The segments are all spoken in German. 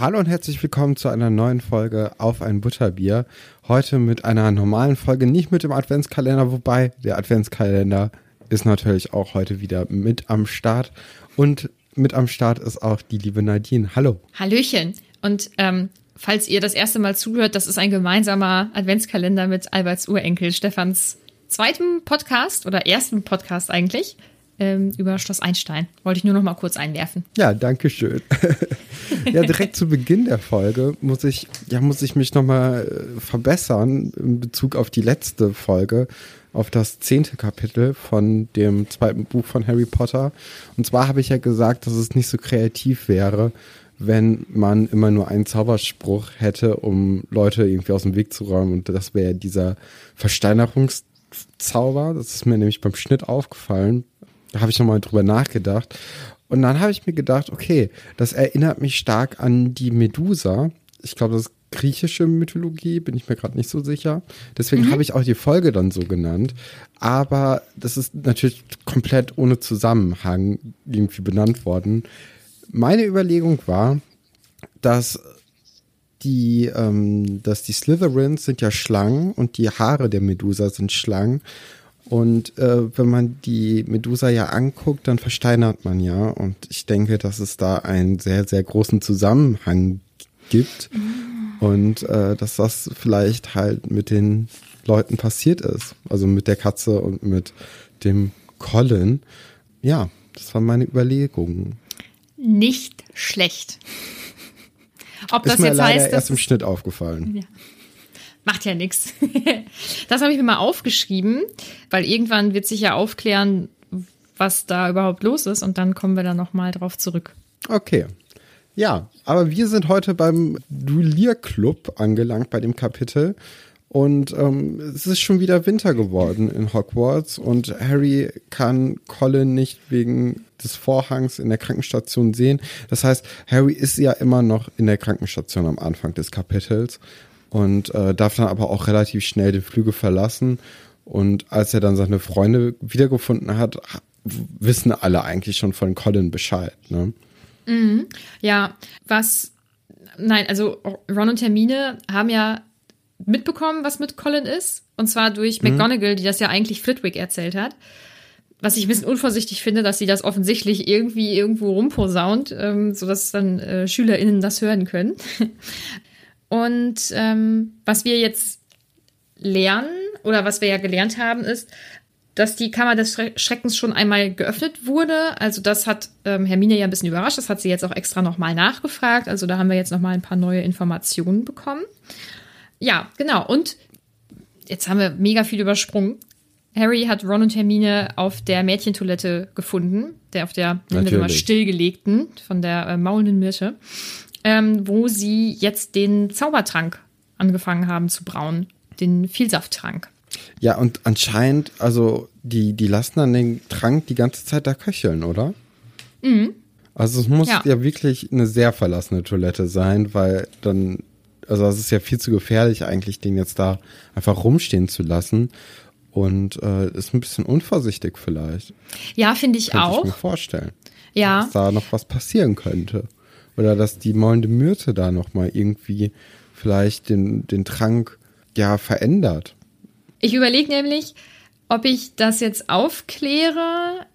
Hallo und herzlich willkommen zu einer neuen Folge auf ein Butterbier. Heute mit einer normalen Folge, nicht mit dem Adventskalender, wobei der Adventskalender ist natürlich auch heute wieder mit am Start. Und mit am Start ist auch die liebe Nadine. Hallo. Hallöchen. Und ähm, falls ihr das erste Mal zuhört, das ist ein gemeinsamer Adventskalender mit Alberts Urenkel, Stefans zweitem Podcast oder ersten Podcast eigentlich ähm, über Schloss Einstein. Wollte ich nur noch mal kurz einwerfen. Ja, danke schön. ja, direkt zu Beginn der Folge muss ich, ja, muss ich mich nochmal äh, verbessern in Bezug auf die letzte Folge, auf das zehnte Kapitel von dem zweiten Buch von Harry Potter. Und zwar habe ich ja gesagt, dass es nicht so kreativ wäre, wenn man immer nur einen Zauberspruch hätte, um Leute irgendwie aus dem Weg zu räumen. Und das wäre dieser Versteinerungszauber. Das ist mir nämlich beim Schnitt aufgefallen. Da habe ich nochmal drüber nachgedacht. Und dann habe ich mir gedacht, okay, das erinnert mich stark an die Medusa. Ich glaube, das ist griechische Mythologie, bin ich mir gerade nicht so sicher. Deswegen habe ich auch die Folge dann so genannt. Aber das ist natürlich komplett ohne Zusammenhang irgendwie benannt worden. Meine Überlegung war, dass die, ähm, dass die Slytherins sind ja Schlangen und die Haare der Medusa sind Schlangen. Und äh, wenn man die Medusa ja anguckt, dann versteinert man ja. Und ich denke, dass es da einen sehr, sehr großen Zusammenhang gibt. Und äh, dass das vielleicht halt mit den Leuten passiert ist. Also mit der Katze und mit dem Colin. Ja, das war meine Überlegung. Nicht schlecht. Ob Ist das mir jetzt leider heißt, erst im Schnitt aufgefallen. Ja. Macht ja nichts. Das habe ich mir mal aufgeschrieben, weil irgendwann wird sich ja aufklären, was da überhaupt los ist und dann kommen wir da nochmal drauf zurück. Okay. Ja, aber wir sind heute beim Duellierclub angelangt bei dem Kapitel. Und ähm, es ist schon wieder Winter geworden in Hogwarts und Harry kann Colin nicht wegen des Vorhangs in der Krankenstation sehen. Das heißt, Harry ist ja immer noch in der Krankenstation am Anfang des Kapitels und äh, darf dann aber auch relativ schnell den Flügel verlassen. Und als er dann seine Freunde wiedergefunden hat, ha- wissen alle eigentlich schon von Colin Bescheid. Ne? Ja, was, nein, also Ron und Hermine haben ja mitbekommen, was mit Colin ist. Und zwar durch McGonagall, die das ja eigentlich Flitwick erzählt hat. Was ich ein bisschen unvorsichtig finde, dass sie das offensichtlich irgendwie irgendwo rumposaunt, ähm, sodass dann äh, SchülerInnen das hören können. Und ähm, was wir jetzt lernen, oder was wir ja gelernt haben, ist, dass die Kammer des Schre Schreckens schon einmal geöffnet wurde. Also das hat ähm, Hermine ja ein bisschen überrascht. Das hat sie jetzt auch extra nochmal nachgefragt. Also da haben wir jetzt nochmal ein paar neue Informationen bekommen. Ja, genau. Und jetzt haben wir mega viel übersprungen. Harry hat Ron und Hermine auf der Mädchentoilette gefunden, der auf der Natürlich. stillgelegten von der äh, maulenden Myrte. Ähm, wo sie jetzt den Zaubertrank angefangen haben zu brauen, den Vielsafttrank. Ja, und anscheinend, also die, die lassen dann den Trank die ganze Zeit da köcheln, oder? Mhm. Also es muss ja. ja wirklich eine sehr verlassene Toilette sein, weil dann, also es ist ja viel zu gefährlich eigentlich, den jetzt da einfach rumstehen zu lassen. Und äh, ist ein bisschen unvorsichtig vielleicht. Ja, finde ich Könnte auch. Ich mir vorstellen. Ja. Dass da noch was passieren könnte. Oder dass die maulende Myrte da noch mal irgendwie vielleicht den, den Trank ja verändert. Ich überlege nämlich, ob ich das jetzt aufkläre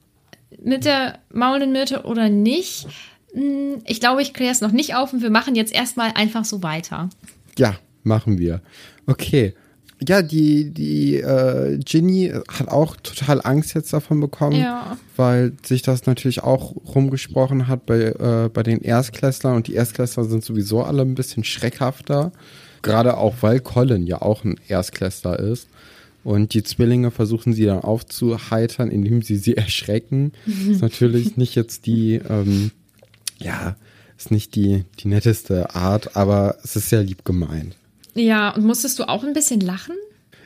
mit der maulenden Myrte oder nicht. Hm, ich glaube, ich kläre es noch nicht auf und wir machen jetzt erstmal einfach so weiter. Ja, machen wir. Okay. Ja, die, die äh, Ginny hat auch total Angst jetzt davon bekommen, ja. weil sich das natürlich auch rumgesprochen hat bei, äh, bei den Erstklässlern und die Erstklässler sind sowieso alle ein bisschen schreckhafter. Gerade auch, weil Colin ja auch ein Erstklässler ist. Und die Zwillinge versuchen sie dann aufzuheitern, indem sie sie erschrecken. ist natürlich nicht jetzt die, ähm, ja, ist nicht die, die netteste Art, aber es ist sehr lieb gemeint. Ja, und musstest du auch ein bisschen lachen?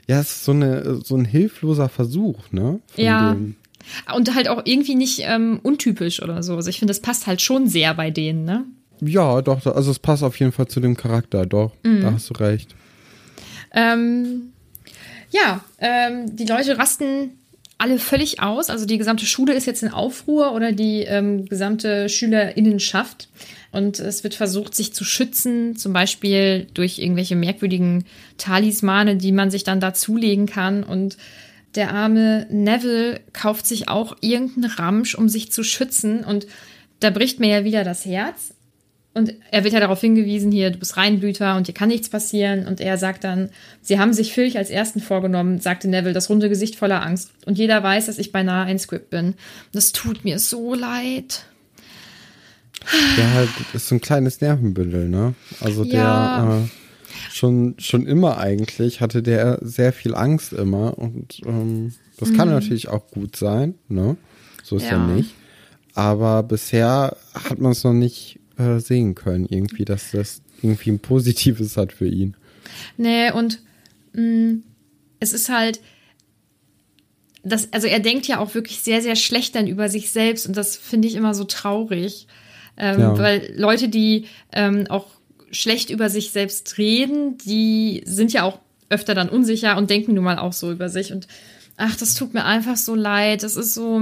Ja, es ist so, eine, so ein hilfloser Versuch, ne? Von ja. Und halt auch irgendwie nicht ähm, untypisch oder so. Also ich finde, das passt halt schon sehr bei denen, ne? Ja, doch, also es passt auf jeden Fall zu dem Charakter, doch. Mhm. Da hast du recht. Ähm, ja, ähm, die Leute rasten alle völlig aus. Also die gesamte Schule ist jetzt in Aufruhr oder die ähm, gesamte Schülerinnenschaft. Und es wird versucht, sich zu schützen, zum Beispiel durch irgendwelche merkwürdigen Talismane, die man sich dann dazulegen kann. Und der arme Neville kauft sich auch irgendeinen Ramsch, um sich zu schützen. Und da bricht mir ja wieder das Herz. Und er wird ja darauf hingewiesen, hier, du bist Reinblüter und dir kann nichts passieren. Und er sagt dann, sie haben sich Filch als ersten vorgenommen, sagte Neville, das runde Gesicht voller Angst. Und jeder weiß, dass ich beinahe ein Script bin. Das tut mir so leid. Ja, halt, ist so ein kleines Nervenbündel, ne? Also ja. der äh, schon, schon immer eigentlich hatte der sehr viel Angst immer und ähm, das kann mhm. natürlich auch gut sein, ne? So ist ja. ja nicht. Aber bisher hat man es noch nicht äh, sehen können, irgendwie, dass das irgendwie ein Positives hat für ihn. Nee, und mh, mm, es ist halt, das, also er denkt ja auch wirklich sehr, sehr schlecht dann über sich selbst und das finde ich immer so traurig. Ähm, ja. Weil Leute, die ähm, auch schlecht über sich selbst reden, die sind ja auch öfter dann unsicher und denken nun mal auch so über sich. Und ach, das tut mir einfach so leid. Das ist so.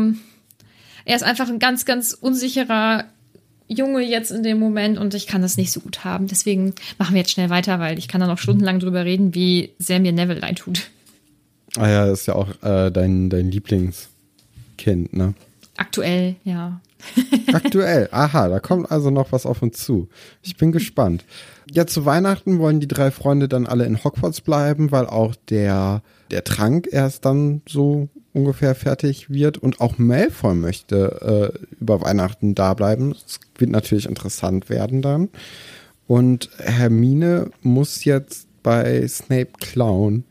Er ist einfach ein ganz, ganz unsicherer Junge jetzt in dem Moment und ich kann das nicht so gut haben. Deswegen machen wir jetzt schnell weiter, weil ich kann da noch stundenlang drüber reden, wie sehr mir Neville leid tut. Ah ja, ist ja auch äh, dein, dein Lieblingskind, ne? Aktuell, ja. Aktuell. Aha, da kommt also noch was auf uns zu. Ich bin gespannt. Ja, zu Weihnachten wollen die drei Freunde dann alle in Hogwarts bleiben, weil auch der, der Trank erst dann so ungefähr fertig wird. Und auch Malfoy möchte äh, über Weihnachten da bleiben. Das wird natürlich interessant werden dann. Und Hermine muss jetzt bei Snape klauen.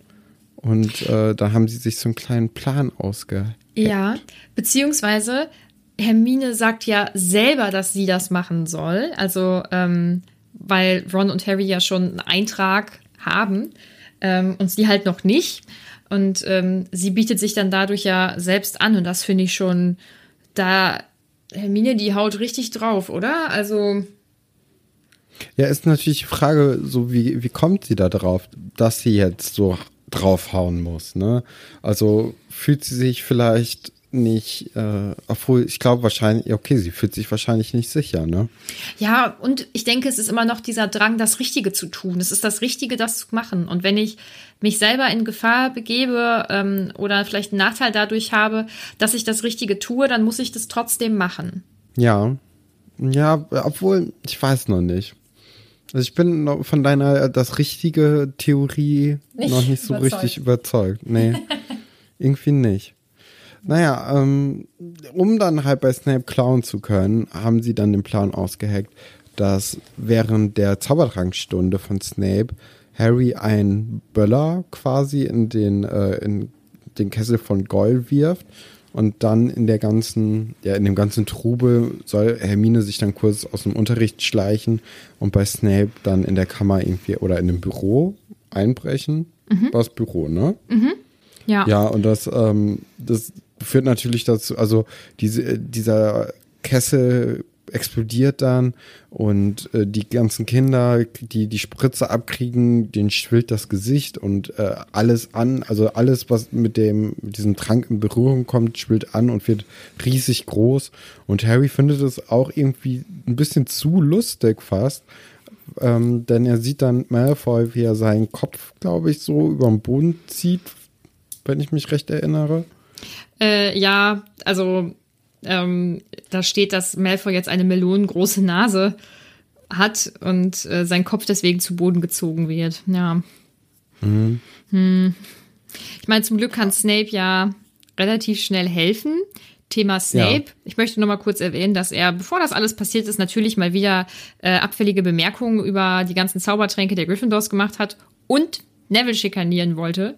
Und äh, da haben sie sich so einen kleinen Plan ausgeheckt. Ja, beziehungsweise Hermine sagt ja selber, dass sie das machen soll. Also, ähm, weil Ron und Harry ja schon einen Eintrag haben ähm, und sie halt noch nicht. Und ähm, sie bietet sich dann dadurch ja selbst an. Und das finde ich schon, da Hermine, die haut richtig drauf, oder? Also. Ja, ist natürlich die Frage, so wie, wie kommt sie da drauf, dass sie jetzt so draufhauen muss, ne? Also fühlt sie sich vielleicht nicht, äh, obwohl ich glaube wahrscheinlich, okay, sie fühlt sich wahrscheinlich nicht sicher, ne? Ja, und ich denke, es ist immer noch dieser Drang, das Richtige zu tun. Es ist das Richtige, das zu machen. Und wenn ich mich selber in Gefahr begebe ähm, oder vielleicht einen Nachteil dadurch habe, dass ich das Richtige tue, dann muss ich das trotzdem machen. Ja. Ja, obwohl, ich weiß noch nicht. Also ich bin von deiner das richtige Theorie nicht noch nicht so überzeugt. richtig überzeugt. Nee. irgendwie nicht. Naja, ähm, um dann halt bei Snape klauen zu können, haben sie dann den Plan ausgeheckt, dass während der Zaubertrankstunde von Snape Harry ein Böller quasi in den, äh, in den Kessel von Goyle wirft Und dann in der ganzen, ja, in dem ganzen Trubel soll Hermine sich dann kurz aus dem Unterricht schleichen und bei Snape dann in der Kammer irgendwie oder in dem Büro einbrechen. Mhm. War das Büro, ne? Mhm. Ja. Ja, und das, ähm, das führt natürlich dazu, also diese, dieser Kessel explodiert dann und äh, die ganzen Kinder, die die Spritze abkriegen, denen schwillt das Gesicht und äh, alles an, also alles, was mit dem mit diesem Trank in Berührung kommt, schwillt an und wird riesig groß. Und Harry findet es auch irgendwie ein bisschen zu lustig fast, ähm, denn er sieht dann Malfoy, wie er seinen Kopf, glaube ich, so über den Boden zieht, wenn ich mich recht erinnere. Äh, ja, also ähm, da steht, dass Malfoy jetzt eine melonengroße Nase hat und äh, sein Kopf deswegen zu Boden gezogen wird. Ja. Mhm. Hm. Ich meine, zum Glück kann Snape ja relativ schnell helfen. Thema Snape. Ja. Ich möchte noch mal kurz erwähnen, dass er, bevor das alles passiert ist, natürlich mal wieder äh, abfällige Bemerkungen über die ganzen Zaubertränke der Gryffindors gemacht hat und Neville schikanieren wollte.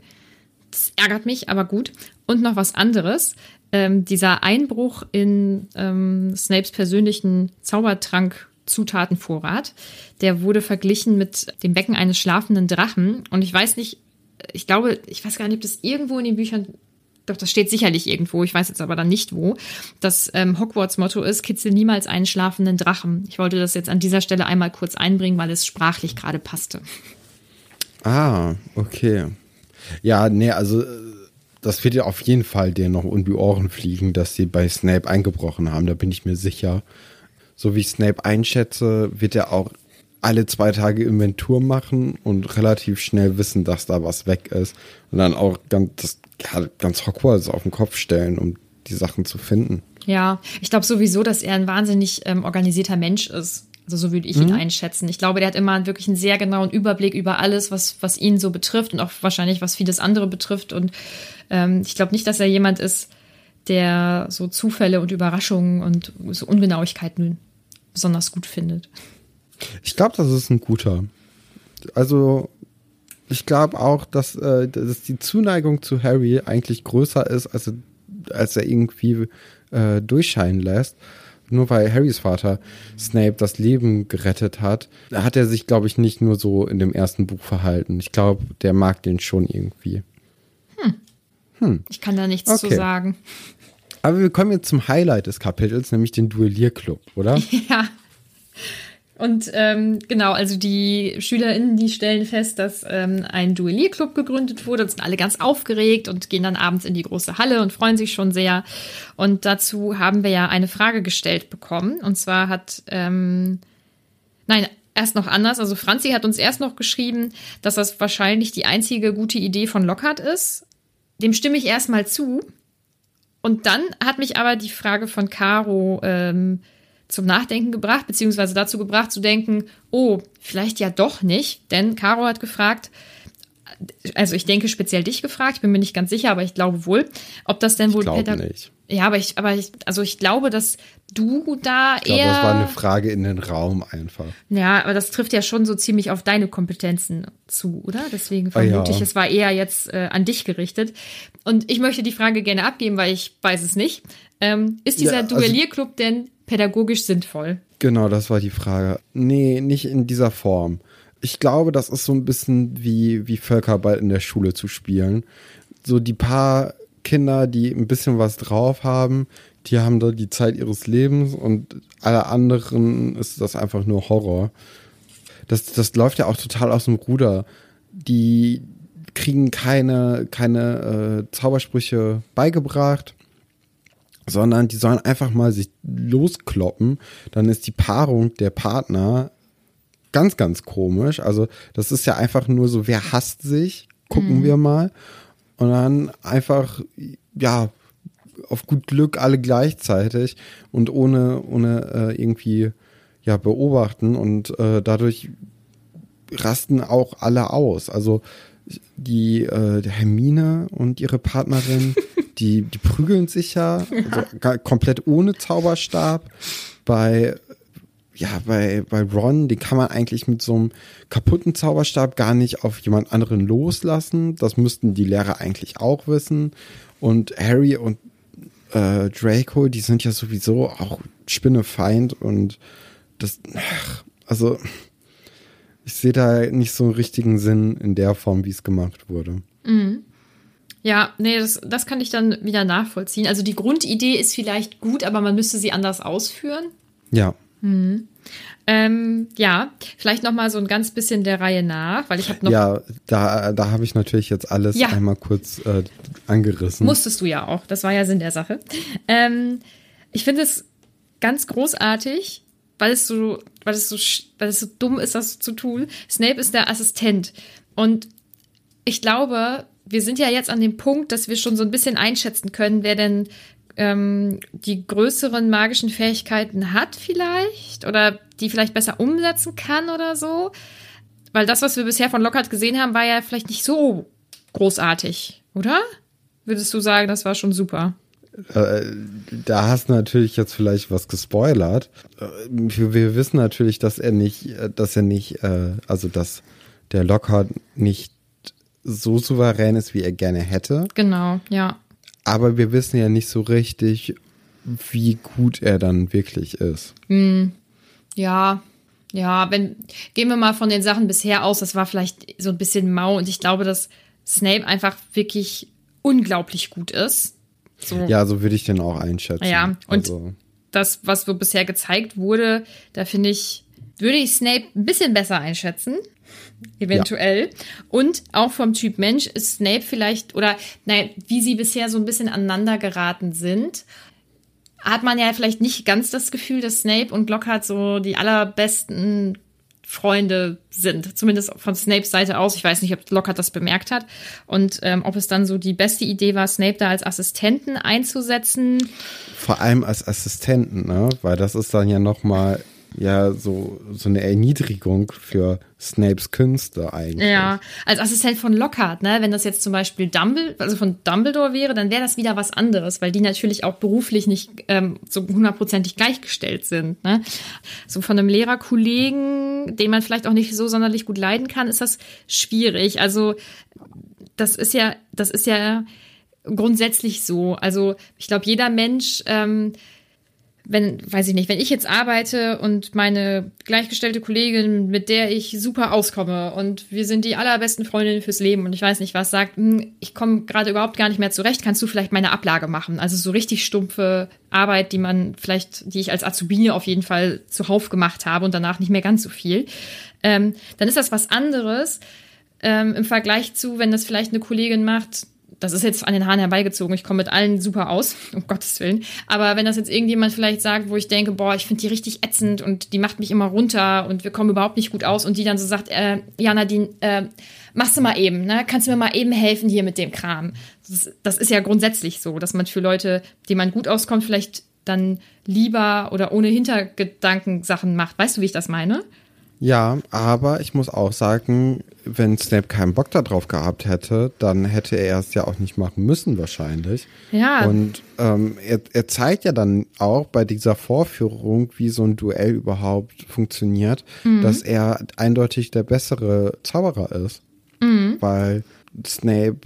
Das ärgert mich, aber gut. Und noch was anderes ähm, dieser Einbruch in ähm, Snapes persönlichen Zaubertrank-Zutatenvorrat, der wurde verglichen mit dem Becken eines schlafenden Drachen. Und ich weiß nicht, ich glaube, ich weiß gar nicht, ob das irgendwo in den Büchern doch, das steht sicherlich irgendwo, ich weiß jetzt aber dann nicht wo, das ähm, Hogwarts-Motto ist, kitzel niemals einen schlafenden Drachen. Ich wollte das jetzt an dieser Stelle einmal kurz einbringen, weil es sprachlich gerade passte. Ah, okay. Ja, nee, also das wird ja auf jeden Fall dir noch um die Ohren fliegen, dass sie bei Snape eingebrochen haben. Da bin ich mir sicher. So wie ich Snape einschätze, wird er auch alle zwei Tage Inventur machen und relativ schnell wissen, dass da was weg ist. Und dann auch ganz, das, ja, ganz Hogwarts auf den Kopf stellen, um die Sachen zu finden. Ja, ich glaube sowieso, dass er ein wahnsinnig ähm, organisierter Mensch ist. Also so würde ich mhm. ihn einschätzen. Ich glaube, der hat immer wirklich einen sehr genauen Überblick über alles, was, was ihn so betrifft und auch wahrscheinlich, was vieles andere betrifft. Und ähm, ich glaube nicht, dass er jemand ist, der so Zufälle und Überraschungen und so Ungenauigkeiten besonders gut findet. Ich glaube, das ist ein guter. Also ich glaube auch, dass, äh, dass die Zuneigung zu Harry eigentlich größer ist, als, als er irgendwie äh, durchscheinen lässt nur weil Harrys Vater Snape das Leben gerettet hat, hat er sich, glaube ich, nicht nur so in dem ersten Buch verhalten. Ich glaube, der mag den schon irgendwie. Hm. hm. Ich kann da nichts okay. zu sagen. Aber wir kommen jetzt zum Highlight des Kapitels, nämlich den Duellierclub, oder? Ja. Und ähm, genau, also die SchülerInnen, die stellen fest, dass ähm, ein Duellierclub gegründet wurde und sind alle ganz aufgeregt und gehen dann abends in die große Halle und freuen sich schon sehr. Und dazu haben wir ja eine Frage gestellt bekommen. Und zwar hat, ähm, nein, erst noch anders. Also Franzi hat uns erst noch geschrieben, dass das wahrscheinlich die einzige gute Idee von Lockhart ist. Dem stimme ich erstmal zu. Und dann hat mich aber die Frage von Caro ähm, zum Nachdenken gebracht, beziehungsweise dazu gebracht zu denken, oh, vielleicht ja doch nicht, denn Caro hat gefragt, also ich denke speziell dich gefragt, ich bin mir nicht ganz sicher, aber ich glaube wohl, ob das denn wohl nicht. Ja, aber ich, aber ich, also ich glaube, dass du da ich glaube, eher. Das war eine Frage in den Raum einfach. Ja, aber das trifft ja schon so ziemlich auf deine Kompetenzen zu, oder? Deswegen vermute ah, ja. ich, es war eher jetzt äh, an dich gerichtet. Und ich möchte die Frage gerne abgeben, weil ich weiß es nicht. Ähm, ist dieser ja, also, Duellierclub denn pädagogisch sinnvoll? Genau, das war die Frage. Nee, nicht in dieser Form. Ich glaube, das ist so ein bisschen wie, wie Völkerball in der Schule zu spielen. So die paar Kinder, die ein bisschen was drauf haben, die haben da die Zeit ihres Lebens und alle anderen ist das einfach nur Horror. Das, das läuft ja auch total aus dem Ruder. Die kriegen keine, keine äh, Zaubersprüche beigebracht sondern die sollen einfach mal sich loskloppen. Dann ist die Paarung der Partner ganz, ganz komisch. Also das ist ja einfach nur so, wer hasst sich? Gucken mhm. wir mal. Und dann einfach, ja, auf gut Glück alle gleichzeitig und ohne, ohne äh, irgendwie ja, beobachten und äh, dadurch rasten auch alle aus. Also die, äh, die Hermine und ihre Partnerin die, die prügeln sich ja, also komplett ohne Zauberstab. Bei, ja, bei, bei Ron, den kann man eigentlich mit so einem kaputten Zauberstab gar nicht auf jemand anderen loslassen. Das müssten die Lehrer eigentlich auch wissen. Und Harry und äh, Draco, die sind ja sowieso auch Spinnefeind und das, ach, also ich sehe da nicht so einen richtigen Sinn in der Form, wie es gemacht wurde. Ja, nee, das, das kann ich dann wieder nachvollziehen. Also die Grundidee ist vielleicht gut, aber man müsste sie anders ausführen. Ja. Ähm, ja, vielleicht noch mal so ein ganz bisschen der Reihe nach, weil ich habe noch Ja, da, da habe ich natürlich jetzt alles Ja. einmal kurz äh, angerissen. Musstest du ja auch. Das war ja Sinn der Sache. Ähm, ich finde es ganz großartig, weil es so, weil es so, weil es so dumm ist, das zu tun. Snape ist der Assistent. Und ich glaube, wir sind ja jetzt an dem Punkt, dass wir schon so ein bisschen einschätzen können, wer denn ähm, die größeren magischen Fähigkeiten hat vielleicht oder die vielleicht besser umsetzen kann oder so. Weil das, was wir bisher von Lockhart gesehen haben, war ja vielleicht nicht so großartig, oder? Würdest du sagen, das war schon super? Äh, da hast du natürlich jetzt vielleicht was gespoilert. Äh, Wir, wissen natürlich, dass er nicht, äh, dass er nicht, also dass der Lockhart nicht so souverän ist, wie er gerne hätte. Genau, ja. Aber wir wissen ja nicht so richtig, wie gut er dann wirklich ist. Ja, ja, wenn, gehen wir mal von den Sachen bisher aus, das war vielleicht so ein bisschen mau und ich glaube, dass Snape einfach wirklich unglaublich gut ist. So. Ja, so würde ich den auch einschätzen. Ja, und- also, das, was so bisher gezeigt wurde, da finde ich, würde ich Snape ein bisschen besser einschätzen. Eventuell. Und auch vom Typ Mensch ist Snape vielleicht, oder nein, wie sie bisher so ein bisschen aneinander geraten sind, hat man ja vielleicht nicht ganz das Gefühl, dass Snape und Lockhart so die allerbesten Freunde sind. Zumindest von Snapes Seite aus. Ich weiß nicht, ob Lockhart das bemerkt hat. Und ähm, ob es dann so die beste Idee war, Snape da als Assistenten einzusetzen. vor allem als Assistenten, ne? Weil das ist dann ja nochmal ja so, so eine Erniedrigung für Snapes Künste eigentlich. Ja, als Assistent von Lockhart, ne? Wenn das jetzt zum Beispiel Dumbledore, also von Dumbledore wäre, dann wäre das wieder was anderes, weil die natürlich auch beruflich nicht ähm, so hundertprozentig gleichgestellt sind. Ne? So von einem Lehrerkollegen, den man vielleicht auch nicht so sonderlich gut leiden kann, ist das schwierig. Also das ist ja, das ist ja grundsätzlich so. Also ich glaube, jeder Mensch ähm, wenn, weiß ich nicht, wenn ich jetzt arbeite und meine gleichgestellte Kollegin, mit der ich super auskomme und wir sind die allerbesten Freundinnen fürs Leben und ich weiß nicht was, sagt, hm, ich komme gerade überhaupt gar nicht mehr zurecht, kannst du vielleicht meine Ablage machen? Also so richtig stumpfe Arbeit, die man vielleicht, die ich als Azubine auf jeden Fall zuhauf gemacht habe und danach nicht mehr ganz so viel. Ähm, dann ist das was anderes ähm, im Vergleich zu, wenn das vielleicht eine Kollegin macht, das ist jetzt an den Haaren herbeigezogen, ich komme mit allen super aus, um Gottes Willen. Aber wenn das jetzt irgendjemand vielleicht sagt, wo ich denke, boah, ich finde die richtig ätzend und die macht mich immer runter und wir kommen überhaupt nicht gut aus und die dann so sagt, äh, ja, Nadine, äh, machst du mal eben, ne? Kannst du mir mal eben helfen hier mit dem Kram? Das, das ist ja grundsätzlich so, dass man für Leute, die man gut auskommt, vielleicht dann lieber oder ohne Hintergedanken Sachen macht. Weißt du, wie ich das meine? Ja, aber ich muss auch sagen, wenn Snape keinen Bock darauf gehabt hätte, dann hätte er es ja auch nicht machen müssen wahrscheinlich. Ja. Und ähm, er, er zeigt ja dann auch bei dieser Vorführung, wie so ein Duell überhaupt funktioniert, dass er eindeutig der bessere Zauberer ist. Weil Snape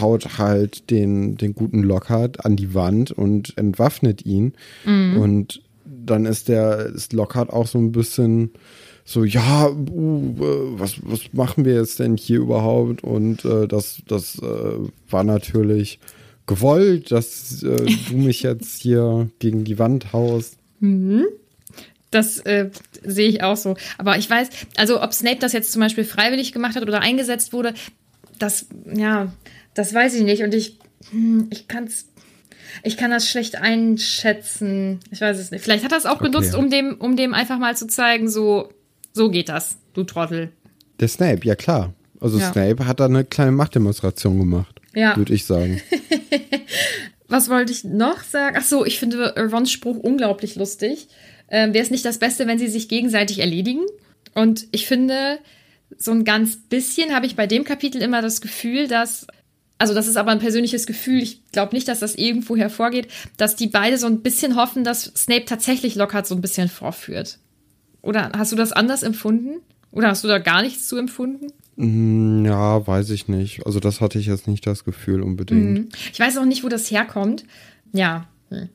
haut halt den, den guten Lockhart an die Wand und entwaffnet ihn. Und dann ist der ist Lockhart auch so ein bisschen so, ja, uh, was, was machen wir jetzt denn hier überhaupt? Und äh, das, das äh, war natürlich gewollt, dass äh, du mich jetzt hier gegen die Wand haust. Das äh, sehe ich auch so. Aber ich weiß, also ob Snape das jetzt zum Beispiel freiwillig gemacht hat oder eingesetzt wurde, das, ja, das weiß ich nicht. Und ich, hm, ich kann's, ich kann das schlecht einschätzen. Ich weiß es nicht. Vielleicht hat er es auch Okay. genutzt, um dem, um dem einfach mal zu zeigen, so, so geht das, du Trottel. Der Snape, ja klar. Also Ja. Snape hat da eine kleine Machtdemonstration gemacht, Ja. würde ich sagen. Was wollte ich noch sagen? Ach so, ich finde Rons Spruch unglaublich lustig. Ähm, Wäre es nicht das Beste, wenn sie sich gegenseitig erledigen? Und ich finde, so ein ganz bisschen habe ich bei dem Kapitel immer das Gefühl, dass, also das ist aber ein persönliches Gefühl, ich glaube nicht, dass das irgendwo hervorgeht, dass die beide so ein bisschen hoffen, dass Snape tatsächlich Lockhart so ein bisschen vorführt. Oder hast du das anders empfunden? Oder hast du da gar nichts zu empfunden? Hm, Ja, weiß ich nicht. Also das hatte ich jetzt nicht das Gefühl unbedingt. Ich weiß auch nicht, wo das herkommt. Ja. Hm.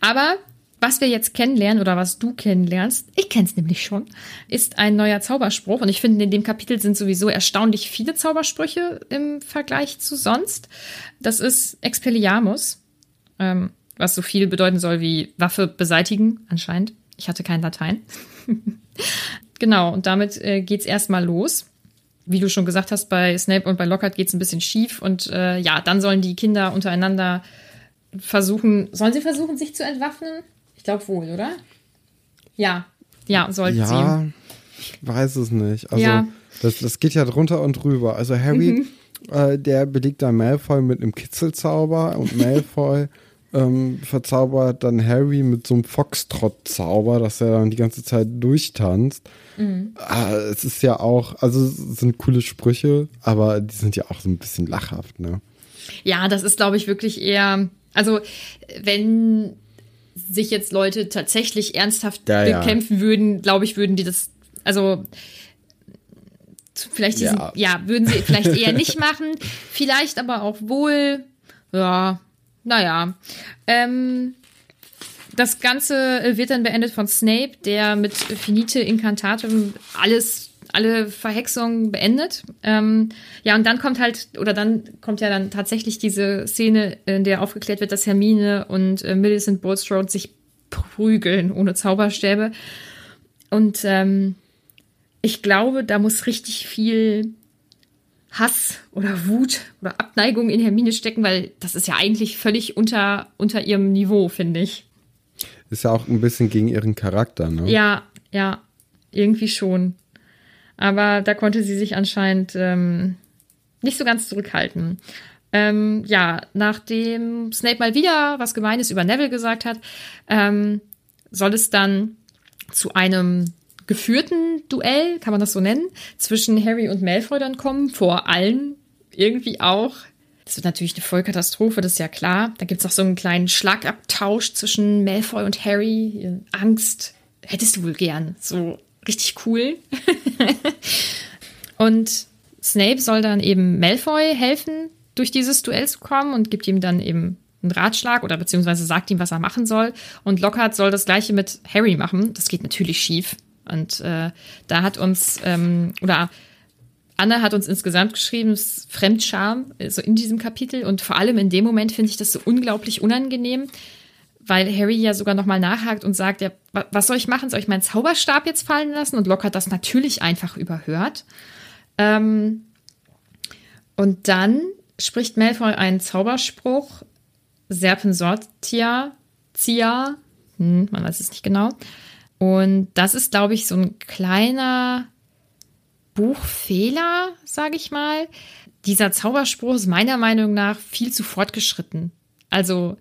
Aber was wir jetzt kennenlernen oder was du kennenlernst, ich kenne es nämlich schon, ist ein neuer Zauberspruch. Und ich finde, in dem Kapitel sind sowieso erstaunlich viele Zaubersprüche im Vergleich zu sonst. Das ist Expelliarmus, ähm, was so viel bedeuten soll wie Waffe beseitigen, anscheinend. Ich hatte kein Latein. genau, und damit äh, es erstmal los. Wie du schon gesagt hast, bei Snape und bei Lockhart geht es ein bisschen schief. Und äh, ja, dann sollen die Kinder untereinander versuchen, sollen sie versuchen, sich zu entwaffnen? Ich glaube wohl, oder? Ja, ja, sollten ja, sie. Ja, ich weiß es nicht. Also, ja. das, das geht ja drunter und drüber. Also, Harry, mhm. äh, der belegt da Malfoy mit einem Kitzelzauber und Malfoy ähm, verzaubert dann Harry mit so einem Foxtrot-Zauber, dass er dann die ganze Zeit durchtanzt. Mhm. Ah, es ist ja auch, also es sind coole Sprüche, aber die sind ja auch so ein bisschen lachhaft, ne? Ja, das ist, glaube ich, wirklich eher, also wenn sich jetzt Leute tatsächlich ernsthaft ja, bekämpfen ja. würden, glaube ich, würden die das, also vielleicht diesen, ja. ja, würden sie vielleicht eher nicht machen, vielleicht aber auch wohl, ja, naja. Ähm, das Ganze wird dann beendet von Snape, der mit Finite Incantatum alles alle Verhexungen beendet. Ähm, ja, und dann kommt halt, oder dann kommt ja dann tatsächlich diese Szene, in der aufgeklärt wird, dass Hermine und äh, Millicent Bulstrode sich prügeln ohne Zauberstäbe. Und ähm, ich glaube, da muss richtig viel Hass oder Wut oder Abneigung in Hermine stecken, weil das ist ja eigentlich völlig unter, unter ihrem Niveau, finde ich. Ist ja auch ein bisschen gegen ihren Charakter, ne? Ja, ja, irgendwie schon. Aber da konnte sie sich anscheinend ähm, nicht so ganz zurückhalten. Ähm, ja, nachdem Snape mal wieder was Gemeines über Neville gesagt hat, ähm, soll es dann zu einem geführten Duell, kann man das so nennen, zwischen Harry und Malfoy dann kommen, vor allen irgendwie auch. Das wird natürlich eine Vollkatastrophe, das ist ja klar. Da gibt es auch so einen kleinen Schlagabtausch zwischen Malfoy und Harry. Angst hättest du wohl gern. So richtig cool. und Snape soll dann eben Malfoy helfen, durch dieses Duell zu kommen und gibt ihm dann eben einen Ratschlag oder beziehungsweise sagt ihm, was er machen soll. Und Lockhart soll das gleiche mit Harry machen. Das geht natürlich schief. Und äh, da hat uns, ähm, oder Anne hat uns insgesamt geschrieben, Fremdscham, so in diesem Kapitel. Und vor allem in dem Moment finde ich das so unglaublich unangenehm, weil Harry ja sogar nochmal nachhakt und sagt, ja, was soll ich machen? Soll ich meinen Zauberstab jetzt fallen lassen? Und Lockhart das natürlich einfach überhört. Ähm, und dann spricht Malfoy einen Zauberspruch, Serpensortia, Zia, hm, man weiß es nicht genau. Und das ist, glaube ich, so ein kleiner Buchfehler, sage ich mal. Dieser Zauberspruch ist meiner Meinung nach viel zu fortgeschritten. Also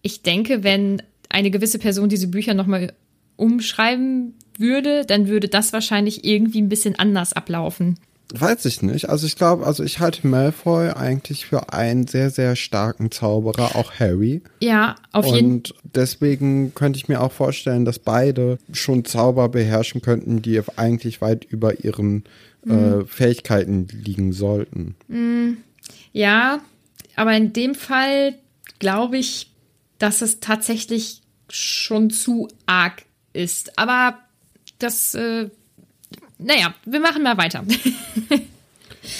ich denke, wenn eine gewisse Person diese Bücher nochmal umschreiben würde, dann würde das wahrscheinlich irgendwie ein bisschen anders ablaufen. Weiß ich nicht. Also ich glaube, also ich halte Malfoy eigentlich für einen sehr, sehr starken Zauberer, auch Harry. Ja, auf jeden Fall. Und deswegen könnte ich mir auch vorstellen, dass beide schon Zauber beherrschen könnten, die eigentlich weit über ihren äh, mhm. äh, Fähigkeiten liegen sollten. Mhm. Ja, aber in dem Fall glaube ich, dass es tatsächlich schon zu arg ist. Aber das äh, naja, wir machen mal weiter.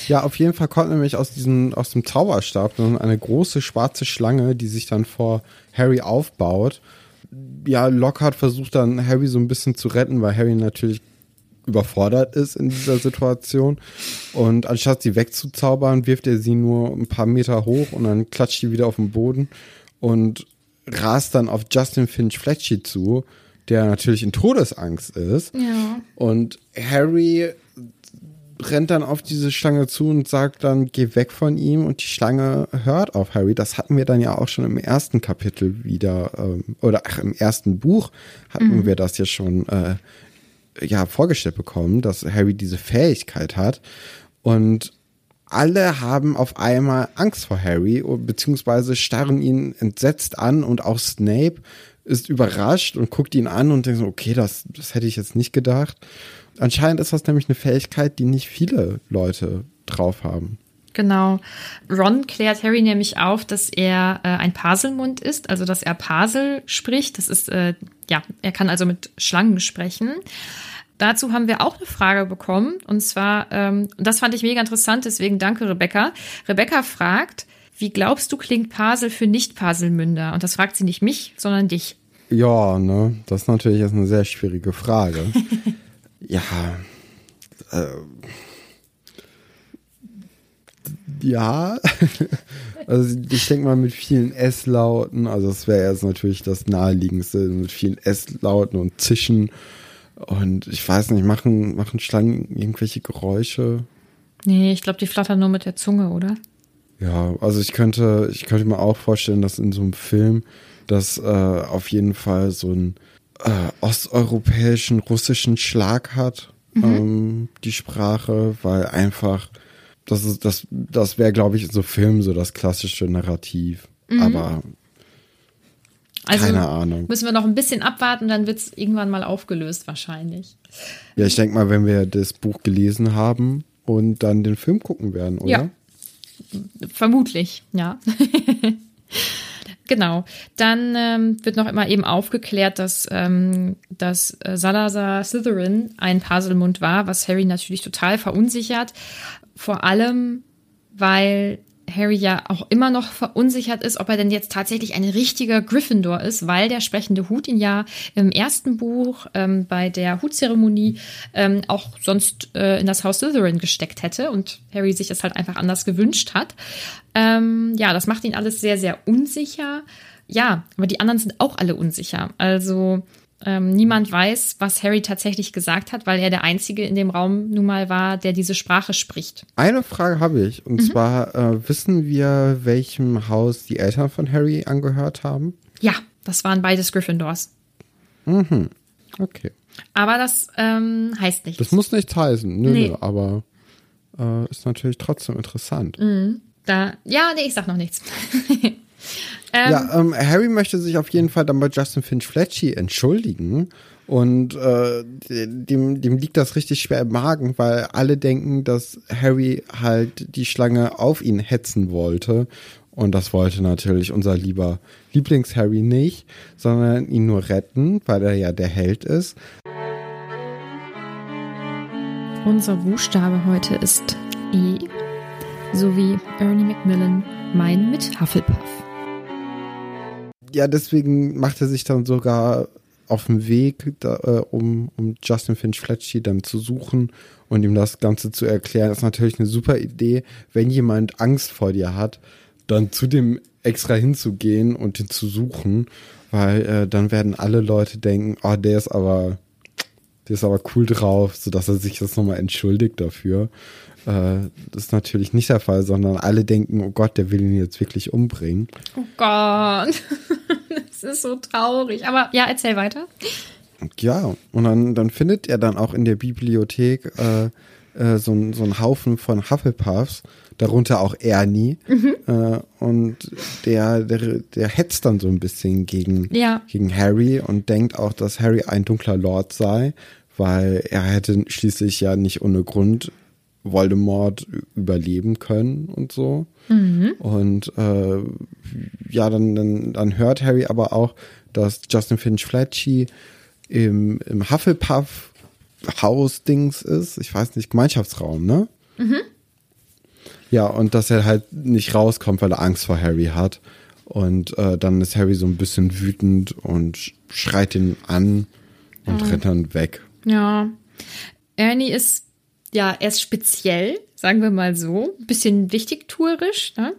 Ja, auf jeden Fall kommt nämlich aus diesem, aus dem Zauberstab dann eine große schwarze Schlange, die sich dann vor Harry aufbaut. Ja, Lockhart versucht dann Harry so ein bisschen zu retten, weil Harry natürlich überfordert ist in dieser Situation. Und anstatt sie wegzuzaubern, wirft er sie nur ein paar Meter hoch und dann klatscht sie wieder auf den Boden und rast dann auf Justin Finch Fletchy zu, der natürlich in Todesangst ist. Ja. Und Harry rennt dann auf diese Schlange zu und sagt dann, geh weg von ihm und die Schlange hört auf Harry. Das hatten wir dann ja auch schon im ersten Kapitel wieder, ähm, oder ach, im ersten Buch hatten mhm. wir das ja schon äh, ja, vorgestellt bekommen, dass Harry diese Fähigkeit hat. Und alle haben auf einmal Angst vor Harry, beziehungsweise starren ihn entsetzt an und auch Snape ist überrascht und guckt ihn an und denkt so, okay, das, das hätte ich jetzt nicht gedacht. Anscheinend ist das nämlich eine Fähigkeit, die nicht viele Leute drauf haben. Genau. Ron klärt Harry nämlich auf, dass er äh, ein Paselmund ist, also dass er Pasel spricht. Das ist, äh, ja, er kann also mit Schlangen sprechen. Dazu haben wir auch eine Frage bekommen. Und zwar, ähm, das fand ich mega interessant, deswegen danke, Rebecca. Rebecca fragt, wie glaubst du, klingt Pasel für Nicht-Paselmünder? Und das fragt sie nicht mich, sondern dich. Ja, ne, das ist natürlich jetzt eine sehr schwierige Frage. ja, äh, ja, also ich denke mal mit vielen S-Lauten, also das wäre jetzt natürlich das naheliegendste, mit vielen S-Lauten und Zischen und ich weiß nicht, machen, machen Schlangen irgendwelche Geräusche? Nee, ich glaube, die flattern nur mit der Zunge, oder? Ja, also ich könnte, ich könnte mir auch vorstellen, dass in so einem Film das äh, auf jeden Fall so einen äh, osteuropäischen, russischen Schlag hat, mhm. ähm, die Sprache, weil einfach, das ist, das, das wäre, glaube ich, in so Filmen so das klassische Narrativ. Mhm. Aber also keine Ahnung. Müssen wir noch ein bisschen abwarten, dann wird es irgendwann mal aufgelöst, wahrscheinlich. Ja, ich denke mal, wenn wir das Buch gelesen haben und dann den Film gucken werden, oder? Ja. Vermutlich, ja. Genau. Dann ähm, wird noch immer eben aufgeklärt, dass, ähm, dass äh, Salazar Slytherin ein Paselmund war, was Harry natürlich total verunsichert. Vor allem, weil Harry ja auch immer noch verunsichert ist, ob er denn jetzt tatsächlich ein richtiger Gryffindor ist, weil der sprechende Hut ihn ja im ersten Buch ähm, bei der Hutzeremonie ähm, auch sonst äh, in das Haus Slytherin gesteckt hätte und Harry sich das halt einfach anders gewünscht hat. Ähm, ja, das macht ihn alles sehr, sehr unsicher. Ja, aber die anderen sind auch alle unsicher. Also ähm, niemand weiß, was Harry tatsächlich gesagt hat, weil er der Einzige in dem Raum nun mal war, der diese Sprache spricht. Eine Frage habe ich. Und mhm. zwar, äh, wissen wir, welchem Haus die Eltern von Harry angehört haben? Ja, das waren beides Gryffindors. Mhm. Okay. Aber das ähm, heißt nichts. Das muss nichts heißen. Nö, nee. nö aber äh, ist natürlich trotzdem interessant. Mhm. Da, ja, nee, ich sag noch nichts. Ähm, ja, ähm, Harry möchte sich auf jeden Fall dann bei Justin Finch Fletchy entschuldigen. Und äh, dem, dem liegt das richtig schwer im Magen, weil alle denken, dass Harry halt die Schlange auf ihn hetzen wollte. Und das wollte natürlich unser lieber Lieblings-Harry nicht, sondern ihn nur retten, weil er ja der Held ist. Unser Buchstabe heute ist E, sowie Ernie Macmillan, mein mit Hufflepuff ja, deswegen macht er sich dann sogar auf den Weg, da, äh, um, um Justin Finch Fletchy dann zu suchen und ihm das Ganze zu erklären. Das ist natürlich eine super Idee, wenn jemand Angst vor dir hat, dann zu dem extra hinzugehen und ihn zu suchen, weil äh, dann werden alle Leute denken, oh, der ist aber, der ist aber cool drauf, sodass er sich jetzt nochmal entschuldigt dafür. Äh, das ist natürlich nicht der Fall, sondern alle denken, oh Gott, der will ihn jetzt wirklich umbringen. Oh Gott, das ist so traurig. Aber ja, erzähl weiter. Ja, und dann, dann findet er dann auch in der Bibliothek äh, äh, so, so einen Haufen von Hufflepuffs, darunter auch Ernie. Mhm. Äh, und der, der, der hetzt dann so ein bisschen gegen, ja. gegen Harry und denkt auch, dass Harry ein dunkler Lord sei, weil er hätte schließlich ja nicht ohne Grund Voldemort überleben können und so. Mhm. Und äh, ja, dann, dann, dann hört Harry aber auch, dass Justin Finch Fletchy im, im Hufflepuff Haus-Dings ist. Ich weiß nicht, Gemeinschaftsraum, ne? Mhm. Ja, und dass er halt nicht rauskommt, weil er Angst vor Harry hat. Und äh, dann ist Harry so ein bisschen wütend und schreit ihn an und mhm. rennt dann weg. Ja. Ernie ist ja, er ist speziell, sagen wir mal so, ein bisschen wichtigtuerisch. Ne?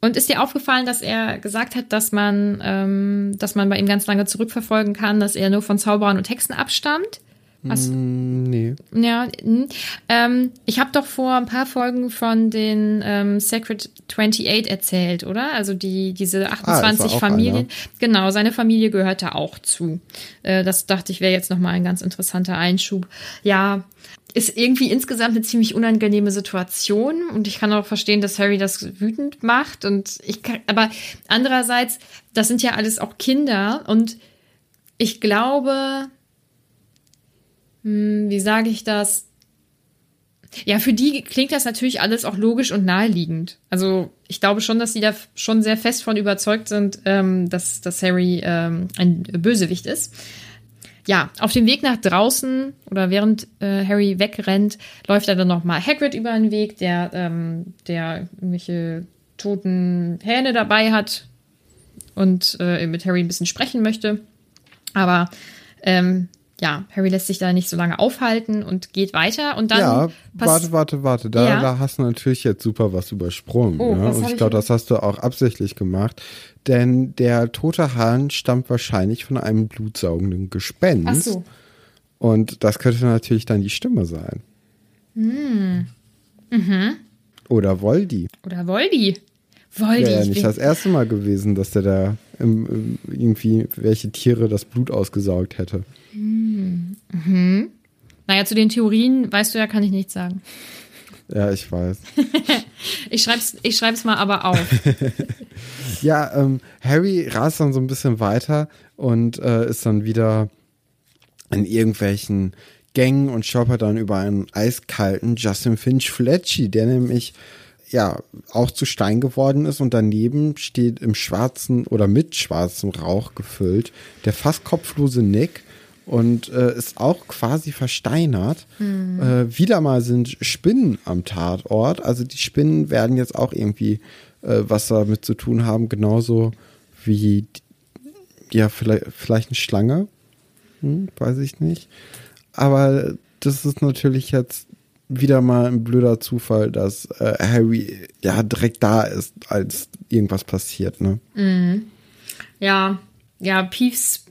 Und ist dir aufgefallen, dass er gesagt hat, dass man, ähm, dass man bei ihm ganz lange zurückverfolgen kann, dass er nur von Zauberern und Hexen abstammt? Mm, nee. Ja, ähm, ich habe doch vor ein paar Folgen von den ähm, Sacred 28 erzählt, oder? Also die diese 28 ah, Familien. Einer. Genau, seine Familie gehört da auch zu. Äh, das dachte ich wäre jetzt noch mal ein ganz interessanter Einschub. Ja, ist irgendwie insgesamt eine ziemlich unangenehme Situation und ich kann auch verstehen, dass Harry das wütend macht und ich kann, aber andererseits, das sind ja alles auch Kinder und ich glaube, hm, wie sage ich das? Ja, für die klingt das natürlich alles auch logisch und naheliegend. Also ich glaube schon, dass sie da schon sehr fest von überzeugt sind, ähm, dass, dass Harry ähm, ein Bösewicht ist. Ja, auf dem Weg nach draußen oder während äh, Harry wegrennt, läuft er dann noch mal Hagrid über den Weg, der, ähm, der irgendwelche toten Hähne dabei hat und äh, mit Harry ein bisschen sprechen möchte. Aber ähm, ja, Harry lässt sich da nicht so lange aufhalten und geht weiter und dann. Ja, warte, warte, warte. Da, ja. da hast du natürlich jetzt super was übersprungen. Oh, ne? was und ich glaube, das hast du auch absichtlich gemacht. Denn der tote Hahn stammt wahrscheinlich von einem blutsaugenden Gespenst. Ach so. Und das könnte natürlich dann die Stimme sein. Hm. Mhm. Oder Voldi. Oder Voldi. Voldi. Wäre ja nicht das erste Mal gewesen, dass der da im, irgendwie welche Tiere das Blut ausgesaugt hätte. Mhm. mhm. Naja, zu den Theorien, weißt du ja, kann ich nichts sagen. Ja, ich weiß. ich schreib's, ich schreib's mal aber auf. ja, ähm, Harry rast dann so ein bisschen weiter und äh, ist dann wieder in irgendwelchen Gängen und shoppert dann über einen eiskalten Justin Finch Fletchy, der nämlich ja auch zu Stein geworden ist und daneben steht im schwarzen oder mit schwarzem Rauch gefüllt der fast kopflose Nick und äh, ist auch quasi versteinert. Mhm. Äh, wieder mal sind Spinnen am Tatort. Also die Spinnen werden jetzt auch irgendwie äh, was damit zu tun haben, genauso wie ja vielleicht, vielleicht eine Schlange. Hm, weiß ich nicht. Aber das ist natürlich jetzt wieder mal ein blöder Zufall, dass äh, Harry ja direkt da ist, als irgendwas passiert, ne? Mhm. Ja, ja, Peeves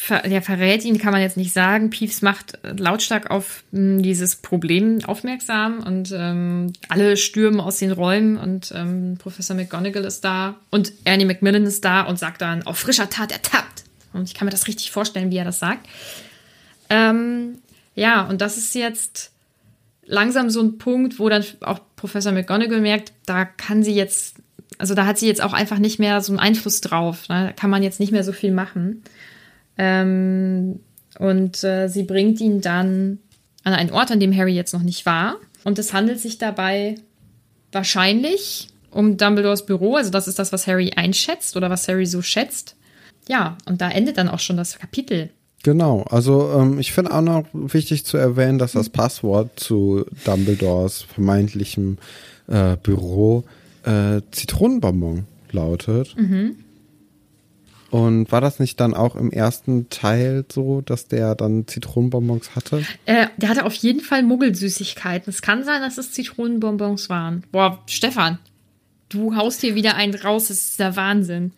ver ja, verrät ihn, kann man jetzt nicht sagen. Peeves macht lautstark auf mh, hm, dieses Problem aufmerksam und ähm, alle stürmen aus den Räumen und ähm, Professor McGonagall ist da und Ernie Macmillan ist da und sagt dann, auf frischer Tat ertappt. Und ich kann mir das richtig vorstellen, wie er das sagt. Ähm, ja, und das ist jetzt langsam so ein Punkt, wo dann auch Professor McGonagall merkt, da kann sie jetzt, also da hat sie jetzt auch einfach nicht mehr so einen Einfluss drauf. Ne? Da kann man jetzt nicht mehr so viel machen. Ähm, und äh, sie bringt ihn dann an einen Ort, an dem Harry jetzt noch nicht war. Und es handelt sich dabei wahrscheinlich um Dumbledores Büro. Also das ist das, was Harry einschätzt oder was Harry so schätzt. Ja, und da endet dann auch schon das Kapitel. Genau, also ähm, ich finde auch noch wichtig zu erwähnen, dass das Passwort zu Dumbledores vermeintlichem äh, Büro äh, Zitronenbonbon lautet. Mhm. Und war das nicht dann auch im ersten Teil so, dass der dann Zitronenbonbons hatte? Äh, der hatte auf jeden Fall Muggelsüßigkeiten. Es kann sein, dass es Zitronenbonbons waren. Boah, Stefan, du haust hier wieder einen raus, das ist der Wahnsinn.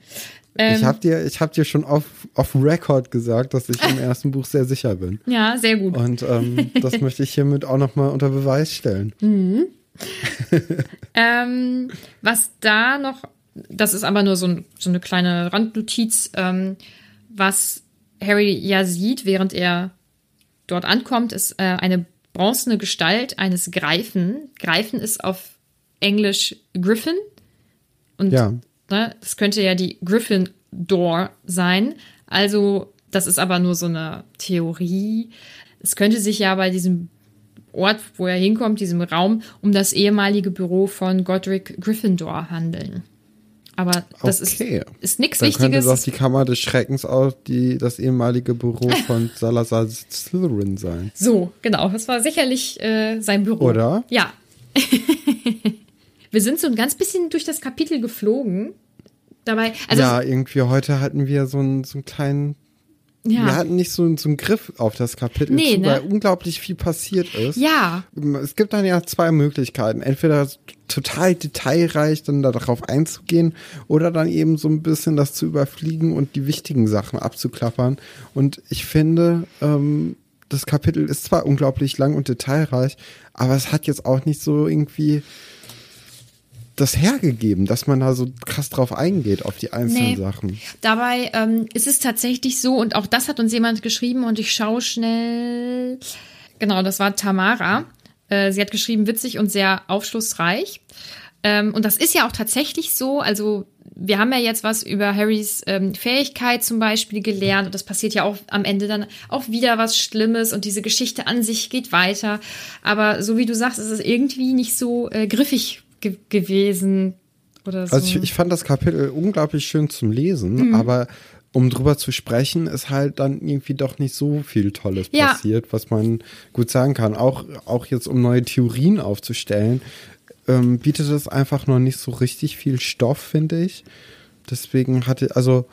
Ähm, ich habe dir, ich hab dir schon auf, auf Record gesagt, dass ich im ersten Buch sehr sicher bin. Ja, sehr gut. Und ähm, das möchte ich hiermit auch nochmal unter Beweis stellen. Mhm. ähm, was da noch das ist aber nur so, ein, so eine kleine Randnotiz, ähm, was Harry ja sieht, während er dort ankommt, ist äh, eine bronzene Gestalt eines Greifen. Greifen ist auf Englisch Griffin. Und ja. Ne, das könnte ja die Griffin Door sein. Also, das ist aber nur so eine Theorie. Es könnte sich ja bei diesem Ort, wo er hinkommt, diesem Raum, um das ehemalige Büro von Godric Gryffindor handeln. Aber das okay. ist, ist nichts Wichtiges. Dann könnte doch die Kammer des Schreckens auch die, das ehemalige Büro von Salazar Slytherin sein. So, genau. Das war sicherlich äh, sein Büro. Oder? Ja. wir sind so ein ganz bisschen durch das Kapitel geflogen. Dabei, also ja, irgendwie heute hatten wir so einen, so einen kleinen ja. Wir hatten nicht so, so einen Griff auf das Kapitel, nee, zu, ne? weil unglaublich viel passiert ist. Ja. Es gibt dann ja zwei Möglichkeiten. Entweder total detailreich dann darauf einzugehen oder dann eben so ein bisschen das zu überfliegen und die wichtigen Sachen abzuklappern. Und ich finde, ähm, das Kapitel ist zwar unglaublich lang und detailreich, aber es hat jetzt auch nicht so irgendwie das hergegeben, dass man da so krass drauf eingeht, auf die einzelnen nee. Sachen. Dabei ähm, ist es tatsächlich so, und auch das hat uns jemand geschrieben, und ich schaue schnell. Genau, das war Tamara. Äh, sie hat geschrieben, witzig und sehr aufschlussreich. Ähm, und das ist ja auch tatsächlich so. Also wir haben ja jetzt was über Harrys ähm, Fähigkeit zum Beispiel gelernt und das passiert ja auch am Ende dann auch wieder was Schlimmes und diese Geschichte an sich geht weiter. Aber so wie du sagst, ist es irgendwie nicht so äh, griffig ge gewesen oder so. Also ich, ich fand das Kapitel unglaublich schön zum Lesen, Mhm. aber um drüber zu sprechen, ist halt dann irgendwie doch nicht so viel Tolles Ja. passiert, was man gut sagen kann. Auch, auch jetzt, um neue Theorien aufzustellen, ähm, bietet es einfach noch nicht so richtig viel Stoff, finde ich. Deswegen hatte, also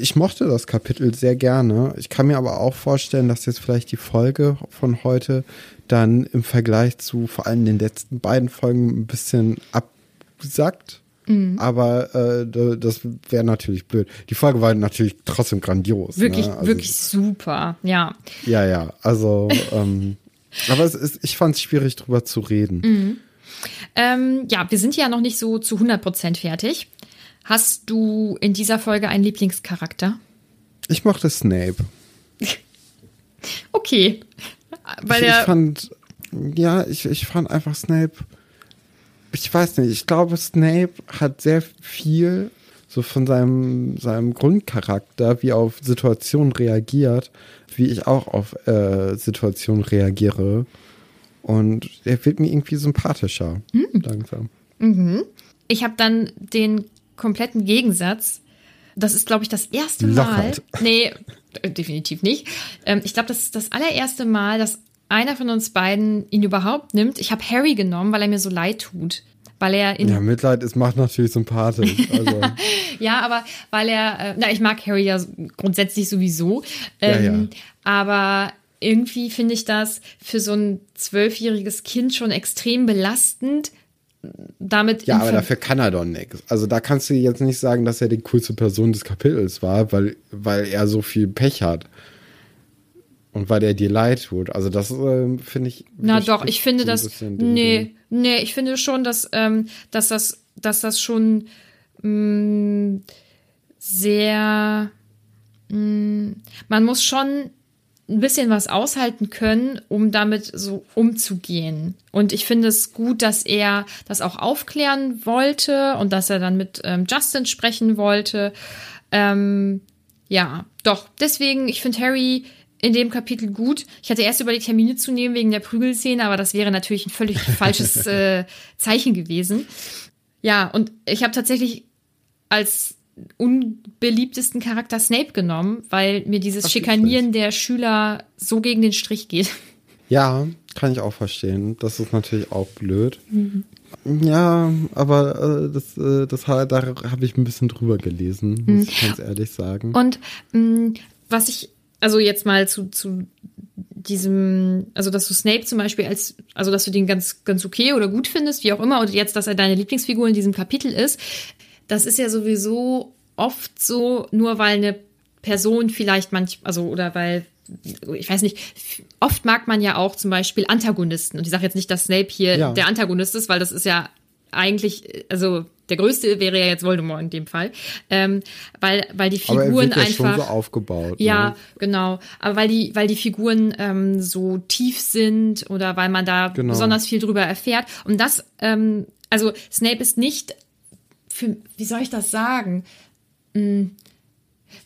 ich mochte das Kapitel sehr gerne. Ich kann mir aber auch vorstellen, dass jetzt vielleicht die Folge von heute dann im Vergleich zu vor allem den letzten beiden Folgen ein bisschen absackt. Mhm. Aber äh, da- das wäre natürlich blöd. Die Folge war natürlich trotzdem grandios. wirklich, ne? also, wirklich super. Ja. Ja, ja. Also, ähm, aber es ist, ich fand es schwierig, drüber zu reden. Mhm. Ähm, ja, wir sind ja noch nicht so zu 100% fertig. Hast du in dieser Folge einen Lieblingscharakter? Ich mochte Snape. Okay. Weil ich, ich fand, ja, ich, ich fand einfach Snape, ich weiß nicht, ich glaube, Snape hat sehr viel so von seinem, seinem Grundcharakter, wie er auf Situationen reagiert, wie ich auch auf äh, Situationen reagiere. Und er wird mir irgendwie sympathischer. Hm. Langsam. Ich habe dann den kompletten Gegensatz. Das ist, glaube ich, das erste Mal. Lockhart. Nee, äh, definitiv nicht. Ähm, ich glaube, das ist das allererste Mal, dass einer von uns beiden ihn überhaupt nimmt. Ich habe Harry genommen, weil er mir so leid tut. Weil er. Ja, Ja, Mitleid ist macht natürlich sympathisch. Also, aber weil er. Äh, na, ich mag Harry ja grundsätzlich sowieso. Ja, Ähm, ja. Aber irgendwie finde ich das für so ein zwölfjähriges Kind schon extrem belastend. Damit ja, aber Ver- dafür kann er doch nichts. Also da kannst du jetzt nicht sagen, dass er die coolste Person des Kapitels war, weil, weil er so viel Pech hat. Und weil er dir leid tut. Also das ähm, finde ich. Na doch, ich finde so das. Nee, nee, ich finde schon, dass, ähm, dass das, dass das schon mh, sehr. Mh, man muss schon ein bisschen was aushalten können, um damit so umzugehen. Und ich finde es gut, dass er das auch aufklären wollte und dass er dann mit ähm, Justin sprechen wollte. Ähm, ja, doch. Deswegen, ich finde Harry in dem Kapitel gut. Ich hatte erst überlegt, Termine zu nehmen wegen der Prügelszene, aber das wäre natürlich ein völlig falsches äh, Zeichen gewesen. Ja, und ich habe tatsächlich als unbeliebtesten Charakter Snape genommen, weil mir dieses Ach, Schikanieren der Schüler so gegen den Strich geht. Ja, kann ich auch verstehen. Das ist natürlich auch blöd. Mhm. Ja, aber äh, das, äh, das da habe ich ein bisschen drüber gelesen, muss ich ganz ehrlich sagen. Mhm. Und mh, was ich, also jetzt mal zu, zu diesem, also dass du Snape zum Beispiel als, also dass du den ganz, ganz okay oder gut findest, wie auch immer, und jetzt, dass er deine Lieblingsfigur in diesem Kapitel ist, das ist ja sowieso oft so, nur weil eine Person vielleicht manch, also oder weil ich weiß nicht, oft mag man ja auch zum Beispiel Antagonisten. Und ich sage jetzt nicht, dass Snape hier Ja. der Antagonist ist, weil das ist ja eigentlich, also der größte wäre ja jetzt Voldemort in dem Fall. Ähm, weil, weil die aber er Figuren wird ja einfach. schon so aufgebaut. Ja, Ne? genau. Aber weil die, weil die Figuren ähm, so tief sind oder weil man da Genau. besonders viel drüber erfährt. Und das, ähm, also Snape ist nicht für, wie soll ich das sagen? Hm,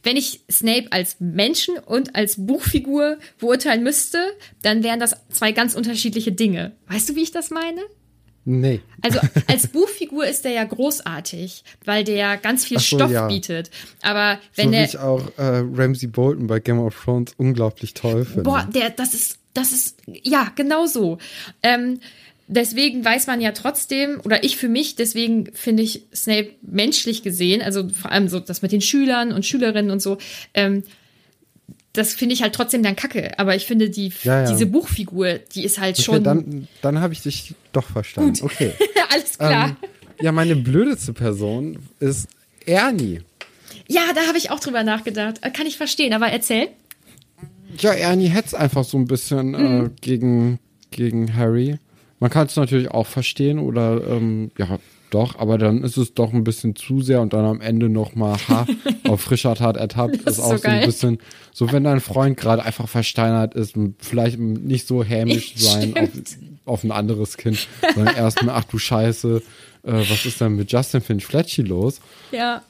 Wenn ich Snape als Menschen und als Buchfigur beurteilen müsste, dann wären das zwei ganz unterschiedliche Dinge. Weißt du, wie ich das meine? Nee. Also als Buchfigur ist der ja großartig, weil der ganz viel so, Stoff ja. bietet. Aber wenn so der ich auch äh, Ramsey Bolton bei Game of Thrones unglaublich toll finde. Boah, der, das ist, das ist, ja, genau so. Ähm, deswegen weiß man ja trotzdem, oder ich für mich, deswegen finde ich Snape menschlich gesehen, also vor allem so das mit den Schülern und Schülerinnen und so, ähm, das finde ich halt trotzdem dann kacke. Aber ich finde, die, Ja, ja. diese Buchfigur, die ist halt Okay, schon. dann dann habe ich dich doch verstanden. Gut. Okay. alles klar. Ähm, ja, meine blödeste Person ist Ernie. ja, da habe ich auch drüber nachgedacht. Äh, Kann ich verstehen, aber erzähl. Ja, Ernie hetzt einfach so ein bisschen Mhm. äh, gegen, gegen Harry. Man kann es natürlich auch verstehen oder ähm, ja, Doch, aber dann ist es doch ein bisschen zu sehr und dann am Ende nochmal ha, auf frischer Tat ertappt. Das ist ist auch so so ein bisschen, so wenn dein Freund gerade einfach versteinert ist vielleicht nicht so hämisch sein auf, auf ein anderes Kind, sondern erstmal, ach du Scheiße, äh, was ist denn mit Justin Finch Fletchy los? Ja.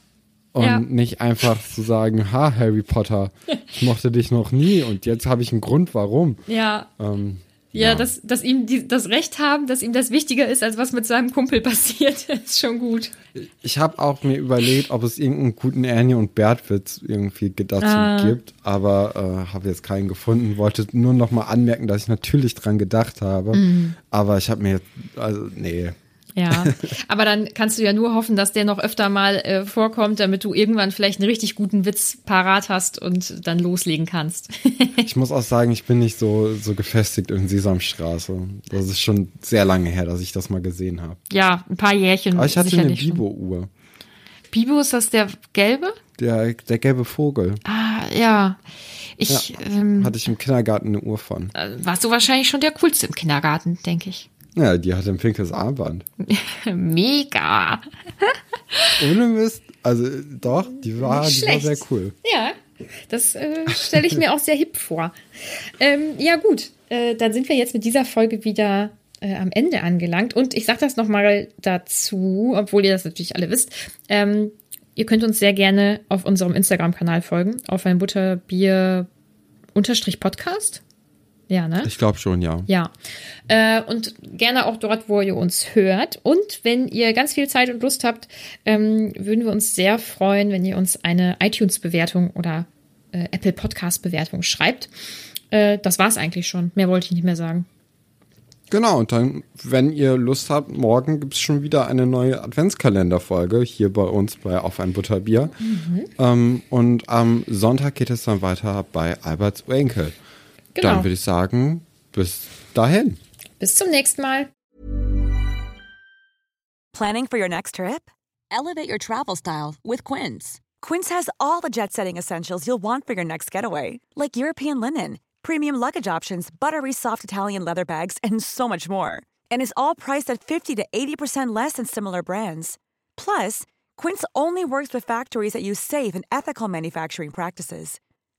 Und Ja. nicht einfach zu sagen, ha, Harry Potter, ich mochte dich noch nie und jetzt habe ich einen Grund, warum. Ja. Ähm, Ja, Dass, dass ihm die, das Recht haben, dass ihm das wichtiger ist, als was mit seinem Kumpel passiert, ist schon gut. Ich habe auch mir überlegt, ob es irgendeinen guten Ernie und Bert-Witz irgendwie dazu Ah. gibt, aber äh, habe jetzt keinen gefunden. Wollte nur noch mal anmerken, dass ich natürlich dran gedacht habe, Mhm. aber ich habe mir, also nee. Ja, aber dann kannst du ja nur hoffen, dass der noch öfter mal äh, vorkommt, damit du irgendwann vielleicht einen richtig guten Witz parat hast und dann loslegen kannst. Ich muss auch sagen, ich bin nicht so, so gefestigt in Sesamstraße. Das ist schon sehr lange her, dass ich das mal gesehen habe. ja, ein paar Jährchen. Aber ich hatte eine. Bibo-Uhr. Bibo, ist das der gelbe? Der, der gelbe Vogel. Ah, ja. Ich, ähm, Hatte ich im Kindergarten eine Uhr von. warst du wahrscheinlich schon der coolste im Kindergarten, denke ich. Ja, die hatte ein pinkes Armband. Mega. Ohne Mist. Also doch, die war, die war sehr cool. Ja, das äh, stelle ich mir auch sehr hip vor. Ähm, ja, gut, äh, dann sind wir jetzt mit dieser Folge wieder äh, am Ende angelangt. Und ich sage das nochmal dazu, obwohl ihr das natürlich alle wisst. Ähm, ihr könnt uns sehr gerne auf unserem Instagram-Kanal folgen, auf ein Butterbier-Podcast. Ja, ne? Ich glaube schon, ja. Ja. Äh, und gerne auch dort, wo ihr uns hört. Und wenn ihr ganz viel Zeit und Lust habt, ähm, würden wir uns sehr freuen, wenn ihr uns eine iTunes-Bewertung oder äh, Apple Podcast-Bewertung schreibt. Äh, das war's eigentlich schon. Mehr wollte ich nicht mehr sagen. Genau, und dann, wenn ihr Lust habt, morgen gibt's schon wieder eine neue Adventskalenderfolge hier bei uns bei Auf ein Butterbier. Ähm, und am Sonntag geht es dann weiter bei Alberts Enkel. Genau. Dann würde ich sagen, bis dahin. Bis zum nächsten Mal. Planning for your next trip? Elevate your travel style with Quince. Quince has all the jet setting essentials you'll want for your next getaway, like European linen, premium luggage options, buttery soft Italian leather bags, and so much more. And is all priced at 50 to 80% less than similar brands. Plus, Quince only works with factories that use safe and ethical manufacturing practices.